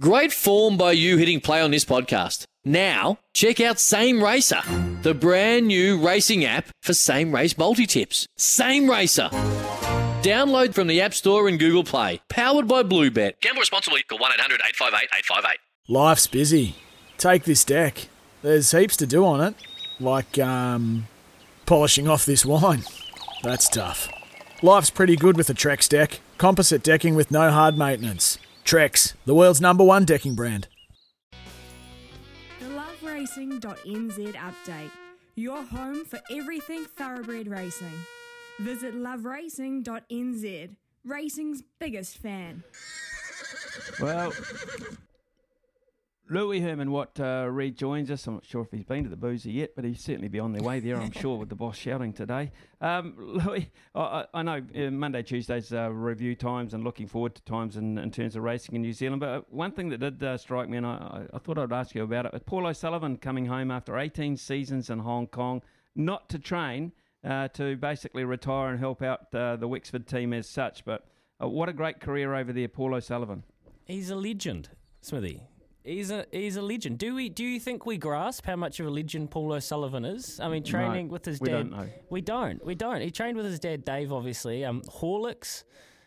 Great form by you hitting play on this podcast. Now, check out Same Racer, the brand new racing app for same race multi tips. Same Racer. Download from the App Store and Google Play. Powered by Bluebet. Gamble responsibly. Call 1 800 858 858. Life's busy. Take this deck. There's heaps to do on it, like um, polishing off this wine. That's tough. Life's pretty good with a Trex deck. Composite decking with no hard maintenance. Trex, the world's number one decking brand. The loveracing.nz update. Your home for everything thoroughbred racing. Visit loveracing.nz. Racing's biggest fan. Well, Louis Herman Watt uh, rejoins us. I'm not sure if he's been to the boozer yet, but he's certainly be on their way there, I'm sure, with the boss shouting today. Um, Louis, I, I know uh, Monday, Tuesday's uh, review times and looking forward to times in, in terms of racing in New Zealand. But uh, one thing that did uh, strike me, and I, I thought I'd ask you about it, Paul O'Sullivan coming home after 18 seasons in Hong Kong, not to train, uh, to basically retire and help out the Wexford team as such. But what a great career over there, Paul O'Sullivan. He's a legend, Smithy. He's a he's a legend. Do we do you think we grasp how much of a legend Paul O'Sullivan is? I mean, training No, with his we dad. don't know. We don't. We don't. He trained with his dad Dave, obviously. Um, Horlicks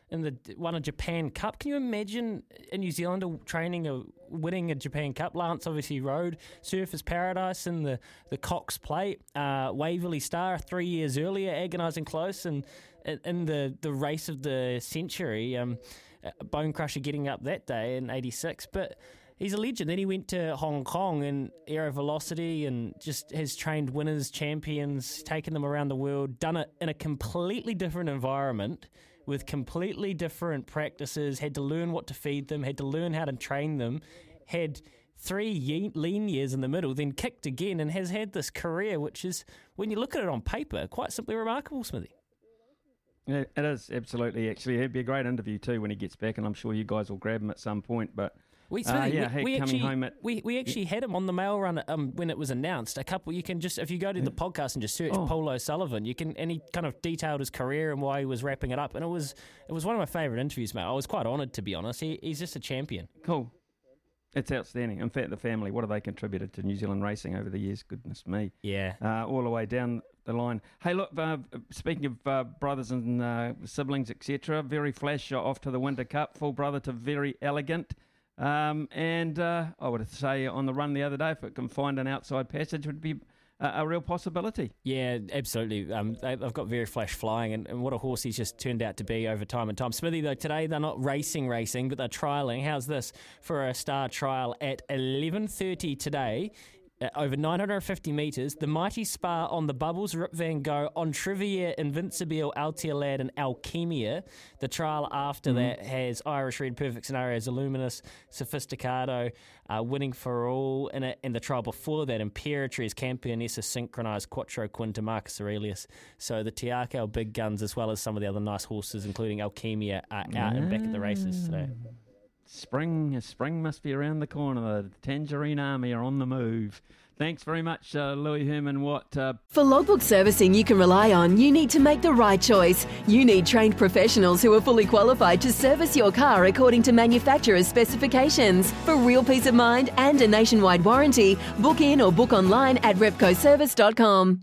in the won a Japan Cup. Can you imagine a New Zealander training a winning a Japan Cup? Lance obviously rode Surfers Paradise in the the Cox Plate. Uh, Waverley Star three years earlier, agonising close, and in- in the the race of the century. Um, uh, Bonecrusher getting up that day in '86, but he's a legend. Then he went to Hong Kong and Aerovelocity and just has trained winners, champions, taken them around the world, done it in a completely different environment with completely different practices, had to learn what to feed them, had to learn how to train them, had three ye- lean years in the middle, then kicked again and has had this career, which is, when you look at it on paper, quite simply remarkable, Smithy. Yeah, it is absolutely. Actually, it'd be a great interview too when he gets back, and I'm sure you guys will grab him at some point. But We, Uh, yeah, we, we coming actually, home at- we, we actually had him on the mail run um, when it was announced. A couple, you can just if you go to the podcast and just search Oh. Paul O'Sullivan, you can and he kind of detailed his career and why he was wrapping it up, and it was it was one of my favourite interviews, mate. I was quite honoured to be honest. He, he's just a champion. cool, it's outstanding. In fact, the family, what have they contributed to New Zealand racing over the years? Goodness me, Yeah, uh, all the way down the line. Hey, look, uh, speaking of uh, brothers and uh, siblings, etc., very flash off to the Winter Cup, full brother to very elegant. Um, and uh, I would say on the run the other day, if it can find an outside passage, would be a, a real possibility. Yeah, absolutely. Um, they've got very flash flying, and, and what a horse he's just turned out to be over time and time. Smithy, though, today they're not racing, racing, but they're trialing. How's this for a star trial at eleven thirty today? Uh, over 950 metres, the mighty Spa on the Bubbles, Rip Van Gogh, on Trivia, Invincible, Altier Lad, and Alchemia. The trial after that has Irish Red, Perfect Scenarios, Illuminous, Sophisticado, uh, Winning for All, and, and the trial before that, Imperatriz, Campionessa, Synchronised, Quattro Quinta, Marcus Aurelius. So the Te Akau big guns, as well as some of the other nice horses, including Alchemia, are out and back at the races today. Spring, spring must be around the corner. The Tangerine Army are on the move. Thanks very much, uh, Louis Herman Watt. Uh, For logbook servicing you can rely on, you need to make the right choice. You need trained professionals who are fully qualified to service your car according to manufacturer's specifications. For real peace of mind and a nationwide warranty, book in or book online at repcoservice.com.